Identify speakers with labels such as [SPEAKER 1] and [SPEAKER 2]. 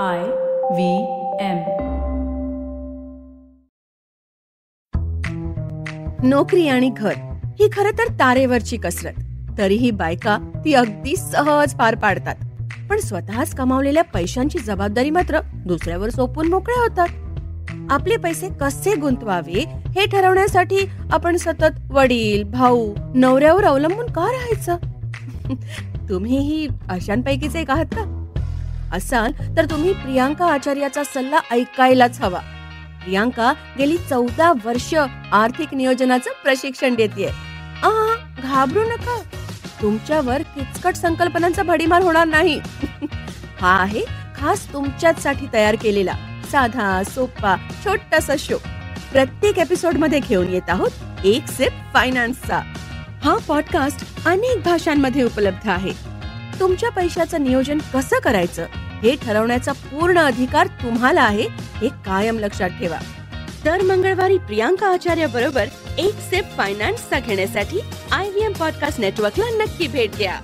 [SPEAKER 1] I V M.
[SPEAKER 2] नोकरी आणि घर ही खर तर तारेवरची कसरत. तरीही बायका ती अगदी सहज पार पाडतात. पण स्वतःच कमावलेल्या पैशांची जबाबदारी मात्र दुसऱ्यावर सोपून मोकळ्या होतात. आपले पैसे कसे गुंतवावे हे ठरवण्यासाठी आपण सतत वडील भाऊ नवऱ्यावर अवलंबून का राहायचं? तुम्हीही अशांपैकीच एक आहात का? असाल तर तुम्ही प्रियांका आचार्याचा सल्ला ऐकायलाच हवा. प्रियांका गेली चौदा वर्ष आर्थिक नियोजनाचं प्रशिक्षण देते घाबरू नका. तुमच्यावर किचकट संकल्पनांचा भडीमार होणार नाही. हा आहे खास तुमच्याच साठी तयार केलेला साधा सोपा छोटासा शो प्रत्येक एपिसोडमध्ये घेऊन येत आहोत एक सिप फायनान्सचा हा पॉडकास्ट अनेक भाषांमध्ये उपलब्ध आहे. तुमच्या पैशाचं नियोजन कसं करायचं? हे ठरवण्याचा पूर्ण अधिकार तुम्हाला आहे हे कायम लक्षात ठेवा. दर मंगळवारी प्रियांका आचार्य बरोबर एक सेफ फायनान्सचा घेण्यासाठी आय व्ही एम पॉडकास्ट नेटवर्कला नक्की भेट द्या.